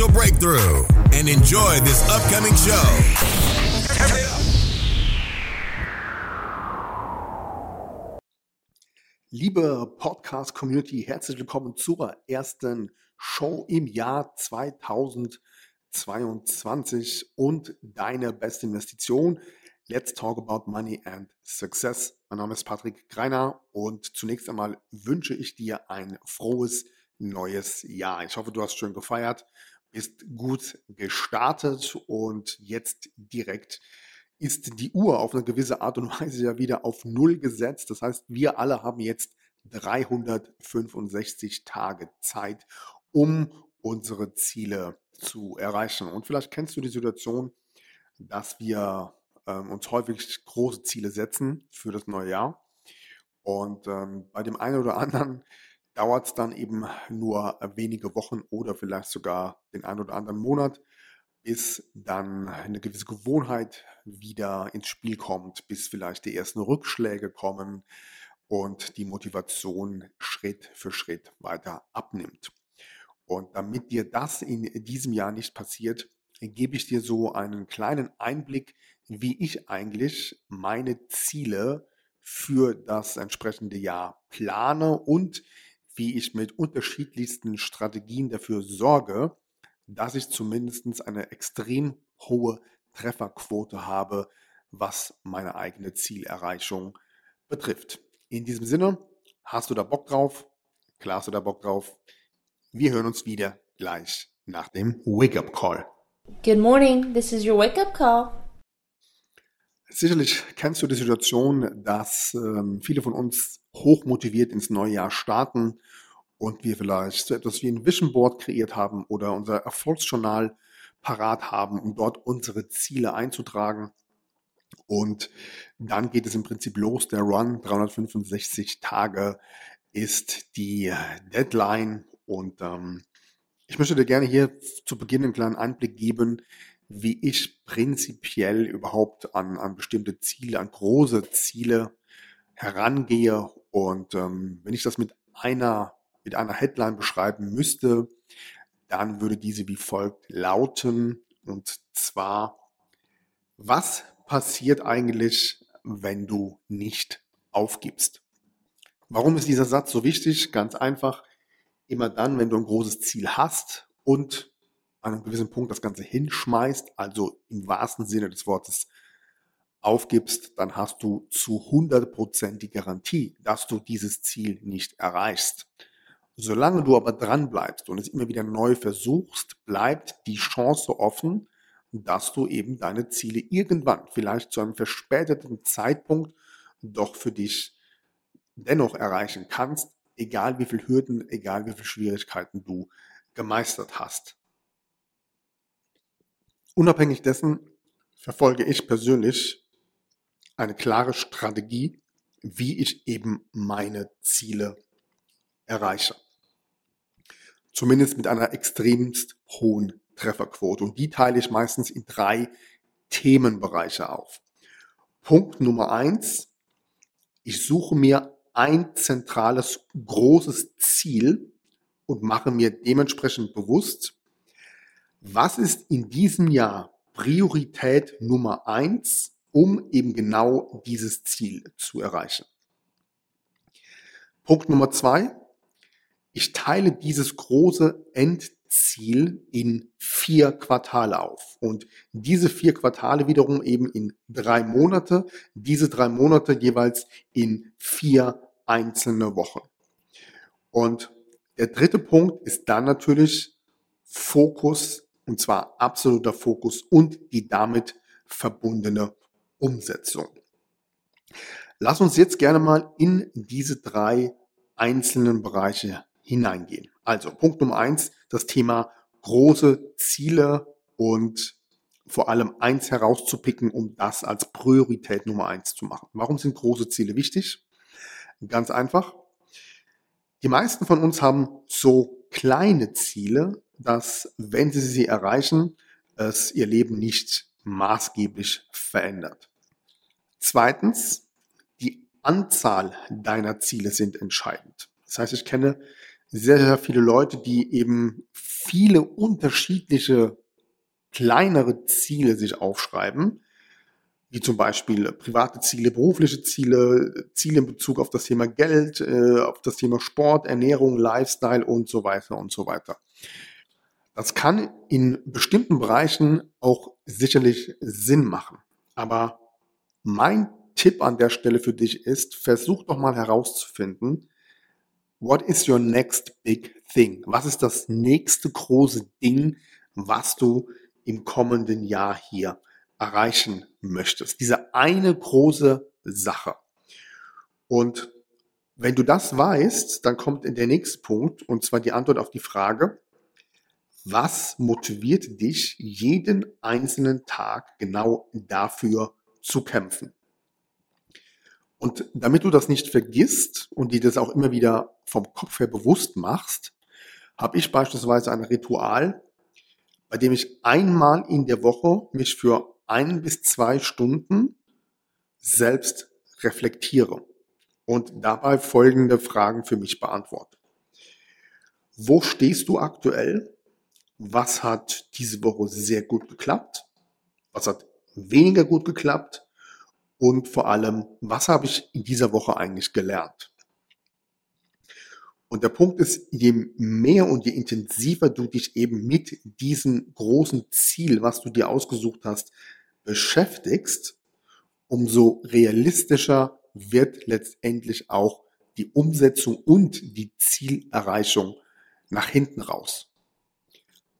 breakthrough and enjoy this upcoming show. Liebe Podcast-Community, herzlich willkommen zur ersten Show im Jahr 2022 und deine beste Investition. Let's talk about money and success. Mein Name ist Patrick Greiner und zunächst einmal wünsche ich dir ein frohes neues Jahr. Ich hoffe, du hast schön gefeiert, bist gut gestartet und jetzt direkt ist die Uhr auf eine gewisse Art und Weise ja wieder auf Null gesetzt. Das heißt, wir alle haben jetzt 365 Tage Zeit, um unsere Ziele zu erreichen. Und vielleicht kennst du die Situation, dass wir ähm, uns häufig große Ziele setzen für das neue Jahr. Und ähm, bei dem einen oder anderen dauert es dann eben nur wenige Wochen oder vielleicht sogar den einen oder anderen Monat, bis dann eine gewisse Gewohnheit wieder ins Spiel kommt, bis vielleicht die ersten Rückschläge kommen und die Motivation Schritt für Schritt weiter abnimmt. Und damit dir das in diesem Jahr nicht passiert, gebe ich dir so einen kleinen Einblick, wie ich eigentlich meine Ziele für das entsprechende Jahr plane und wie ich mit unterschiedlichsten Strategien dafür sorge, dass ich zumindest eine extrem hohe Trefferquote habe, was meine eigene Zielerreichung betrifft. In diesem Sinne, hast du da Bock drauf? Klar hast du da Bock drauf. Wir hören uns wieder gleich nach dem Wake-up Call. Good morning, this is your wake-up call. Sicherlich kennst du die Situation, dass ähm, viele von uns hochmotiviert ins neue Jahr starten und wir vielleicht so etwas wie ein Vision Board kreiert haben oder unser Erfolgsjournal parat haben, um dort unsere Ziele einzutragen. Und dann geht es im Prinzip los. Der Run 365 Tage ist die Deadline. Und ähm, ich möchte dir gerne hier zu Beginn einen kleinen Einblick geben, wie ich prinzipiell überhaupt an, an bestimmte Ziele, an große Ziele herangehe. Und ähm, wenn ich das mit einer mit einer Headline beschreiben müsste, dann würde diese wie folgt lauten. Und zwar, was passiert eigentlich, wenn du nicht aufgibst? Warum ist dieser Satz so wichtig? Ganz einfach, immer dann, wenn du ein großes Ziel hast und an einem gewissen Punkt das Ganze hinschmeißt, also im wahrsten Sinne des Wortes aufgibst, dann hast du zu 100% die Garantie, dass du dieses Ziel nicht erreichst. Solange du aber dran bleibst und es immer wieder neu versuchst, bleibt die Chance offen, dass du eben deine Ziele irgendwann, vielleicht zu einem verspäteten Zeitpunkt, doch für dich dennoch erreichen kannst, egal wie viele Hürden, egal wie viele Schwierigkeiten du gemeistert hast. Unabhängig dessen verfolge ich persönlich eine klare Strategie, wie ich eben meine Ziele erreiche. Zumindest mit einer extremst hohen Trefferquote. Und die teile ich meistens in drei Themenbereiche auf. Punkt Nummer eins. Ich suche mir ein zentrales, großes Ziel und mache mir dementsprechend bewusst, was ist in diesem Jahr Priorität Nummer eins, um eben genau dieses Ziel zu erreichen. Punkt Nummer zwei. Ich teile dieses große Endziel in vier Quartale auf und diese vier Quartale wiederum eben in drei Monate, diese drei Monate jeweils in vier einzelne Wochen. Und der dritte Punkt ist dann natürlich Fokus und zwar absoluter Fokus und die damit verbundene Umsetzung. Lass uns jetzt gerne mal in diese drei einzelnen Bereiche hineingehen. Also Punkt Nummer eins, das Thema große Ziele und vor allem eins herauszupicken, um das als Priorität Nummer eins zu machen. Warum sind große Ziele wichtig? Ganz einfach. Die meisten von uns haben so kleine Ziele, dass wenn sie sie erreichen, es ihr Leben nicht maßgeblich verändert. Zweitens, die Anzahl deiner Ziele sind entscheidend. Das heißt, ich kenne sehr, sehr viele Leute, die eben viele unterschiedliche kleinere Ziele sich aufschreiben, wie zum Beispiel private Ziele, berufliche Ziele, Ziele in Bezug auf das Thema Geld, äh, auf das Thema Sport, Ernährung, Lifestyle und so weiter und so weiter. Das kann in bestimmten Bereichen auch sicherlich Sinn machen. Aber mein Tipp an der Stelle für dich ist, versuch doch mal herauszufinden, what is your next big thing? Was ist das nächste große Ding, was du im kommenden Jahr hier erreichen möchtest. Diese eine große Sache. Und wenn du das weißt, dann kommt in der nächste Punkt, und zwar die Antwort auf die Frage, was motiviert dich, jeden einzelnen Tag genau dafür zu kämpfen? Und damit du das nicht vergisst und dir das auch immer wieder vom Kopf her bewusst machst, habe ich beispielsweise ein Ritual, bei dem ich einmal in der Woche mich für ein bis zwei Stunden selbst reflektiere und dabei folgende Fragen für mich beantworte. Wo stehst du aktuell? Was hat diese Woche sehr gut geklappt? Was hat weniger gut geklappt? Und vor allem, was habe ich in dieser Woche eigentlich gelernt? Und der Punkt ist, je mehr und je intensiver du dich eben mit diesem großen Ziel, was du dir ausgesucht hast, beschäftigst, umso realistischer wird letztendlich auch die Umsetzung und die Zielerreichung nach hinten raus.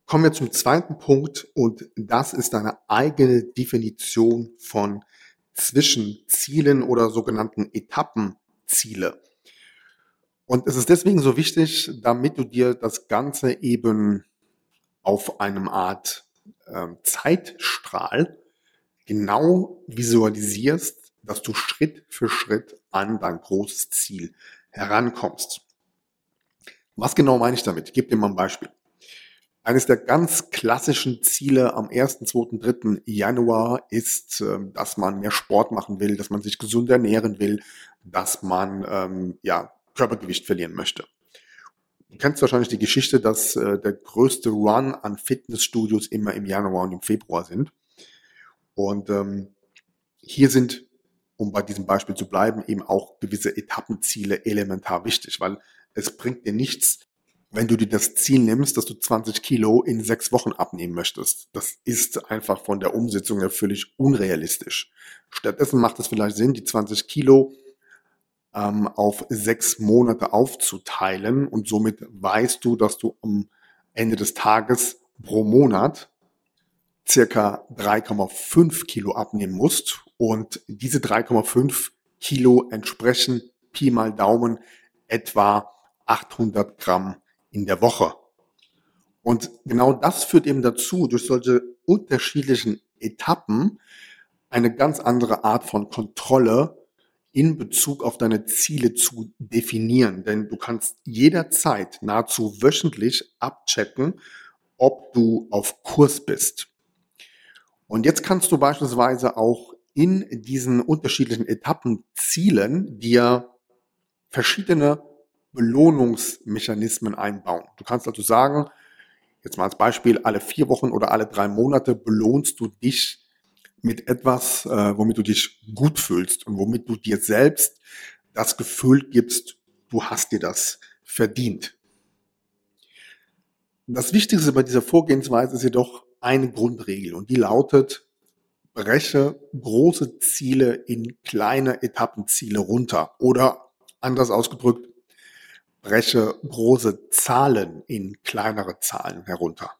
Kommen wir zum zweiten Punkt und das ist eine eigene Definition von Zwischenzielen oder sogenannten Etappenziele. Und es ist deswegen so wichtig, damit du dir das Ganze eben auf einem Art äh, Zeitstrahl genau visualisierst, dass du Schritt für Schritt an dein großes Ziel herankommst. Was genau meine ich damit? Ich gebe dir mal ein Beispiel. Eines der ganz klassischen Ziele am 1., 2., 3. Januar ist, ähm, dass man mehr Sport machen will, dass man sich gesund ernähren will, dass man ähm, ja, Körpergewicht verlieren möchte. Du kennst wahrscheinlich die Geschichte, dass äh, der größte Run an Fitnessstudios immer im Januar und im Februar sind. Und ähm, hier sind, um bei diesem Beispiel zu bleiben, eben auch gewisse Etappenziele elementar wichtig, weil es bringt dir nichts, wenn du dir das Ziel nimmst, dass du 20 Kilo in sechs Wochen abnehmen möchtest. Das ist einfach von der Umsetzung her völlig unrealistisch. Stattdessen macht es vielleicht Sinn, die 20 Kilo ähm, auf sechs Monate aufzuteilen und somit weißt du, dass du am Ende des Tages pro Monat circa 3,5 Kilo abnehmen musst und diese 3,5 Kilo entsprechen Pi mal Daumen etwa 800 Gramm in der Woche. Und genau das führt eben dazu, durch solche unterschiedlichen Etappen eine ganz andere Art von Kontrolle in Bezug auf deine Ziele zu definieren. Denn du kannst jederzeit nahezu wöchentlich abchecken, ob du auf Kurs bist. Und jetzt kannst du beispielsweise auch in diesen unterschiedlichen Etappenzielen dir verschiedene Belohnungsmechanismen einbauen. Du kannst also sagen, jetzt mal als Beispiel, alle vier Wochen oder alle drei Monate belohnst du dich mit etwas, äh, womit du dich gut fühlst und womit du dir selbst das Gefühl gibst, du hast dir das verdient. Das Wichtigste bei dieser Vorgehensweise ist jedoch eine Grundregel und die lautet, breche große Ziele in kleine Etappenziele runter oder anders ausgedrückt, breche große Zahlen in kleinere Zahlen herunter.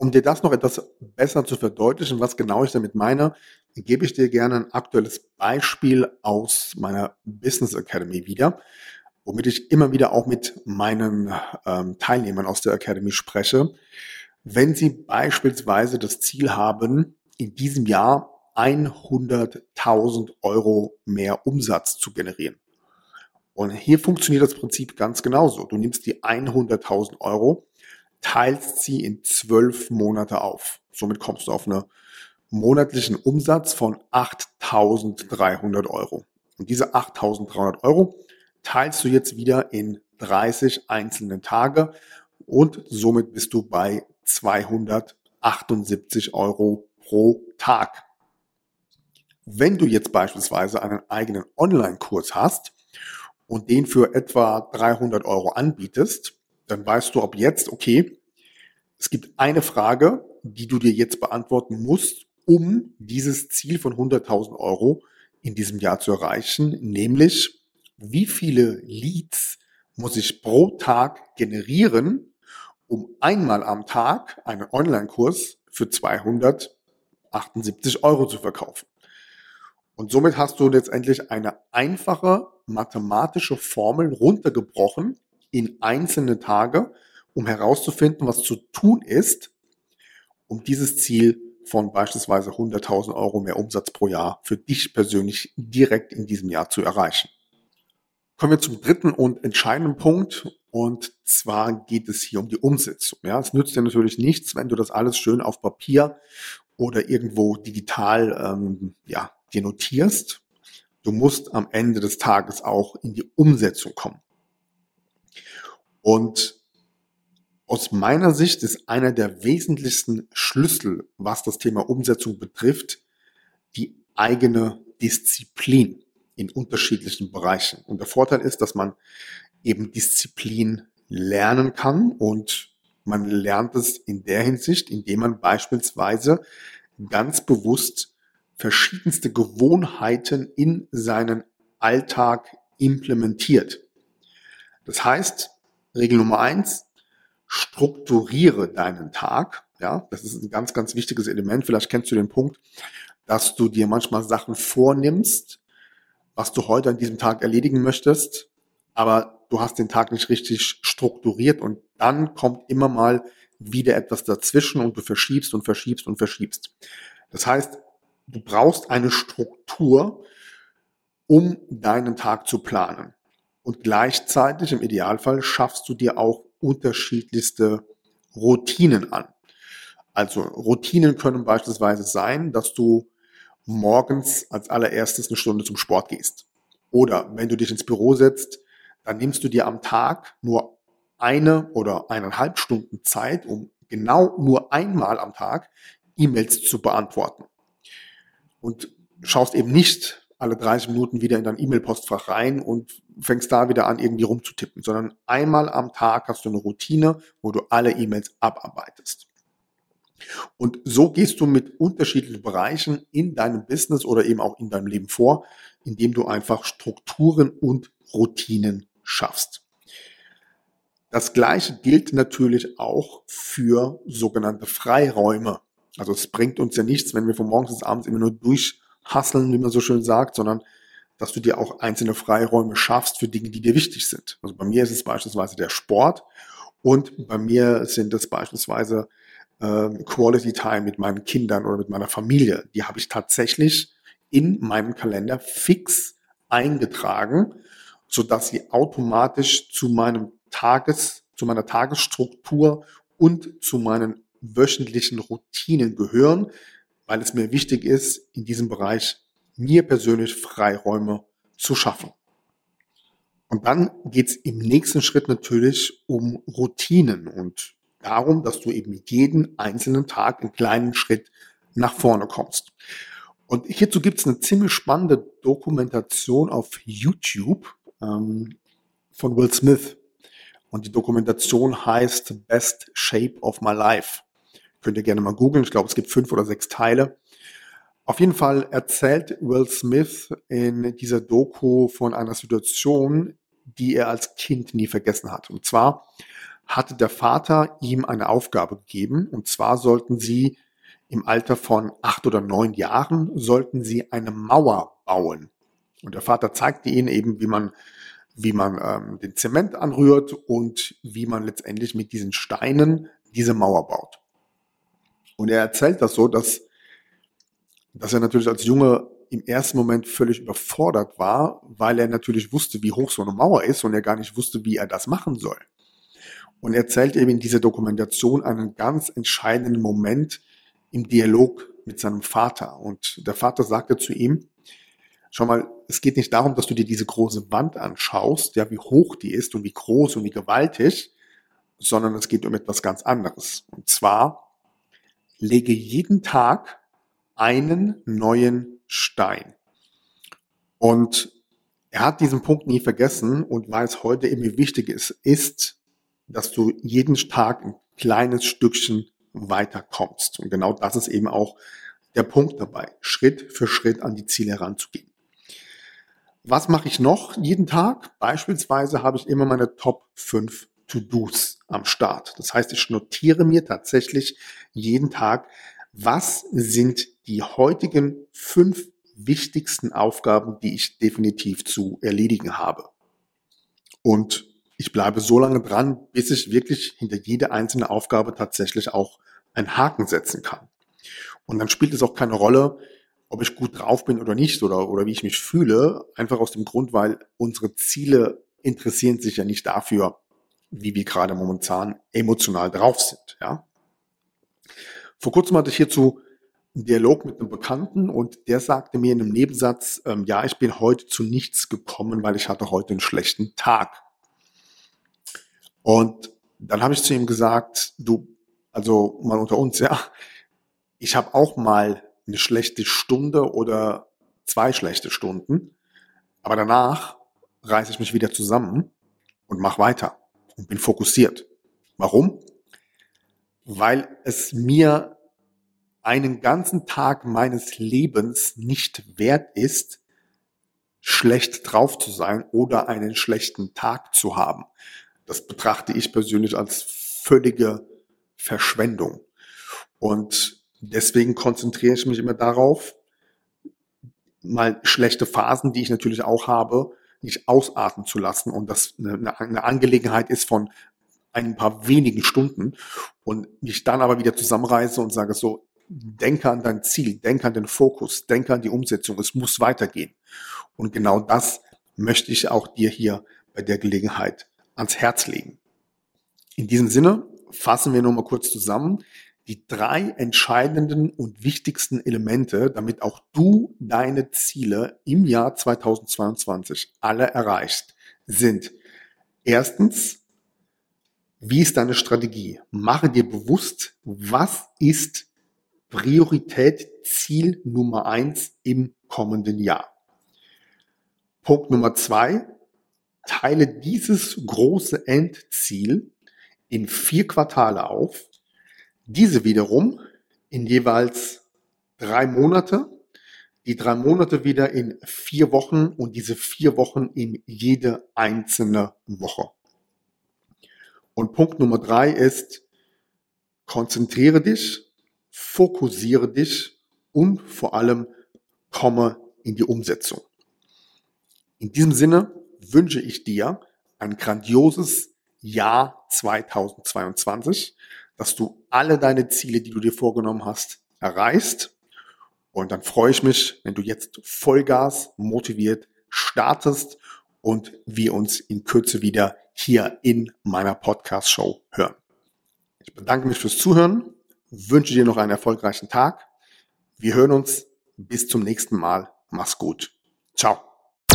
Um dir das noch etwas besser zu verdeutlichen, was genau ich damit meine, gebe ich dir gerne ein aktuelles Beispiel aus meiner Business Academy wieder. womit ich immer wieder auch mit meinen ähm, Teilnehmern aus der Academy spreche. Wenn Sie beispielsweise das Ziel haben, in diesem Jahr 100.000 Euro mehr Umsatz zu generieren. Und hier funktioniert das Prinzip ganz genauso. Du nimmst die 100.000 Euro, teilst sie in zwölf Monate auf. Somit kommst du auf einen monatlichen Umsatz von 8.300 Euro. Und diese 8.300 Euro teilst du jetzt wieder in 30 einzelne Tage und somit bist du bei 278 Euro pro Tag. Wenn du jetzt beispielsweise einen eigenen Online-Kurs hast und den für etwa 300 Euro anbietest, dann weißt du ab jetzt, okay, es gibt eine Frage, die du dir jetzt beantworten musst, um dieses Ziel von 100.000 Euro in diesem Jahr zu erreichen, nämlich wie viele Leads muss ich pro Tag generieren, um einmal am Tag einen Online-Kurs für 278 Euro zu verkaufen. Und somit hast du letztendlich eine einfache mathematische Formel runtergebrochen in einzelne Tage, um herauszufinden, was zu tun ist, um dieses Ziel von beispielsweise 100.000 Euro mehr Umsatz pro Jahr für dich persönlich direkt in diesem Jahr zu erreichen. Kommen wir zum dritten und entscheidenden Punkt. Und zwar geht es hier um die Umsetzung. Ja, es nützt dir natürlich nichts, wenn du das alles schön auf Papier oder irgendwo digital ähm, ja, dir notierst. Du musst am Ende des Tages auch in die Umsetzung kommen. Und aus meiner Sicht ist einer der wesentlichsten Schlüssel, was das Thema Umsetzung betrifft, die eigene Disziplin in unterschiedlichen Bereichen. Und der Vorteil ist, dass man eben Disziplin lernen kann und man lernt es in der Hinsicht, indem man beispielsweise ganz bewusst verschiedenste Gewohnheiten in seinen Alltag implementiert. Das heißt, Regel Nummer eins, strukturiere deinen Tag. Ja, das ist ein ganz, ganz wichtiges Element. Vielleicht kennst du den Punkt, dass du dir manchmal Sachen vornimmst, was du heute an diesem Tag erledigen möchtest, aber du hast den Tag nicht richtig strukturiert und dann kommt immer mal wieder etwas dazwischen und du verschiebst und verschiebst und verschiebst. Das heißt, du brauchst eine Struktur, um deinen Tag zu planen. Und gleichzeitig im Idealfall schaffst du dir auch unterschiedlichste Routinen an. Also Routinen können beispielsweise sein, dass du morgens als allererstes eine Stunde zum Sport gehst. Oder wenn du dich ins Büro setzt, dann nimmst du dir am Tag nur eine oder eineinhalb Stunden Zeit, um genau nur einmal am Tag E-Mails zu beantworten und schaust eben nicht alle 30 Minuten wieder in dein E-Mail-Postfach rein und fängst da wieder an, irgendwie rumzutippen, sondern einmal am Tag hast du eine Routine, wo du alle E-Mails abarbeitest. Und so gehst du mit unterschiedlichen Bereichen in deinem Business oder eben auch in deinem Leben vor, indem du einfach Strukturen und Routinen schaffst. Das gleiche gilt natürlich auch für sogenannte Freiräume. Also es bringt uns ja nichts, wenn wir von morgens bis abends immer nur durchhasseln, wie man so schön sagt, sondern dass du dir auch einzelne Freiräume schaffst für Dinge, die dir wichtig sind. Also bei mir ist es beispielsweise der Sport und bei mir sind es beispielsweise äh, Quality Time mit meinen Kindern oder mit meiner Familie. Die habe ich tatsächlich in meinem Kalender fix eingetragen, so dass sie automatisch zu meinem Tages, zu meiner Tagesstruktur und zu meinen wöchentlichen Routinen gehören, weil es mir wichtig ist, in diesem Bereich mir persönlich Freiräume zu schaffen. Und dann geht's im nächsten Schritt natürlich um Routinen und darum, dass du eben jeden einzelnen Tag in kleinen Schritt nach vorne kommst. Und hierzu gibt's eine ziemlich spannende Dokumentation auf YouTube ähm, von Will Smith. Und die Dokumentation heißt Best Shape of My Life. Könnt ihr gerne mal googeln. Ich glaube, es gibt fünf oder sechs Teile. Auf jeden Fall erzählt Will Smith in dieser Doku von einer Situation, die er als Kind nie vergessen hat. Und zwar hatte der Vater ihm eine Aufgabe gegeben. Und zwar sollten sie im Alter von acht oder neun Jahren, sollten sie eine Mauer bauen. Und der Vater zeigte ihnen eben, wie man wie man ähm, den Zement anrührt und wie man letztendlich mit diesen Steinen diese Mauer baut. Und er erzählt das so, dass, dass er natürlich als Junge im ersten Moment völlig überfordert war, weil er natürlich wusste, wie hoch so eine Mauer ist und er gar nicht wusste, wie er das machen soll. Und er erzählt eben in dieser Dokumentation einen ganz entscheidenden Moment im Dialog mit seinem Vater. Und der Vater sagte zu ihm, schau mal, es geht nicht darum, dass du dir diese große Wand anschaust, ja, wie hoch die ist und wie groß und wie gewaltig, sondern es geht um etwas ganz anderes. Und zwar, lege jeden Tag einen neuen Stein. Und er hat diesen Punkt nie vergessen und weiß heute eben, wie wichtig es ist, dass du jeden Tag ein kleines Stückchen weiterkommst. Und genau das ist eben auch der Punkt dabei, Schritt für Schritt an die Ziele heranzugehen. Was mache ich noch jeden Tag? Beispielsweise habe ich immer meine Top 5 To-Dos am Start. Das heißt, ich notiere mir tatsächlich jeden Tag, was sind die heutigen fünf wichtigsten Aufgaben, die ich definitiv zu erledigen habe. Und ich bleibe so lange dran, bis ich wirklich hinter jede einzelne Aufgabe tatsächlich auch einen Haken setzen kann. Und dann spielt es auch keine Rolle, ob ich gut drauf bin oder nicht oder, oder wie ich mich fühle. Einfach aus dem Grund, weil unsere Ziele interessieren sich ja nicht dafür, wie wir gerade momentan emotional drauf sind. Ja? Vor kurzem hatte ich hierzu einen Dialog mit einem Bekannten und der sagte mir in einem Nebensatz, ähm, ja, ich bin heute zu nichts gekommen, weil ich hatte heute einen schlechten Tag. Und dann habe ich zu ihm gesagt, du, also mal unter uns, ja, ich habe auch mal eine schlechte Stunde oder zwei schlechte Stunden, aber danach reiße ich mich wieder zusammen und mache weiter und bin fokussiert. Warum? Weil es mir einen ganzen Tag meines Lebens nicht wert ist, schlecht drauf zu sein oder einen schlechten Tag zu haben. Das betrachte ich persönlich als völlige Verschwendung. Und deswegen konzentriere ich mich immer darauf, mal schlechte Phasen, die ich natürlich auch habe, nicht ausarten zu lassen und das eine, Angelegenheit ist von ein paar wenigen Stunden und mich dann aber wieder zusammenreiße und sage so, denke an dein Ziel, denke an den Fokus, denke an die Umsetzung, es muss weitergehen. Und genau das möchte ich auch dir hier bei der Gelegenheit ans Herz legen. In diesem Sinne fassen wir nochmal kurz zusammen die drei entscheidenden und wichtigsten Elemente, damit auch du deine Ziele im Jahr 2022 alle erreichst, sind erstens, wie ist deine Strategie? Mache dir bewusst, was ist Priorität, Ziel Nummer eins im kommenden Jahr. Punkt Nummer zwei, teile dieses große Endziel in vier Quartale auf, diese wiederum in jeweils drei Monate, die drei Monate wieder in vier Wochen und diese vier Wochen in jede einzelne Woche. Und Punkt Nummer drei ist, konzentriere dich, fokussiere dich und vor allem komme in die Umsetzung. In diesem Sinne wünsche ich dir ein grandioses Jahr 2022, dass du alle deine Ziele, die du dir vorgenommen hast, erreichst. Und dann freue ich mich, wenn du jetzt Vollgas motiviert startest und wir uns in Kürze wieder hier in meiner Podcast-Show hören. Ich bedanke mich fürs Zuhören, wünsche dir noch einen erfolgreichen Tag. Wir hören uns. Bis zum nächsten Mal. Mach's gut. Ciao.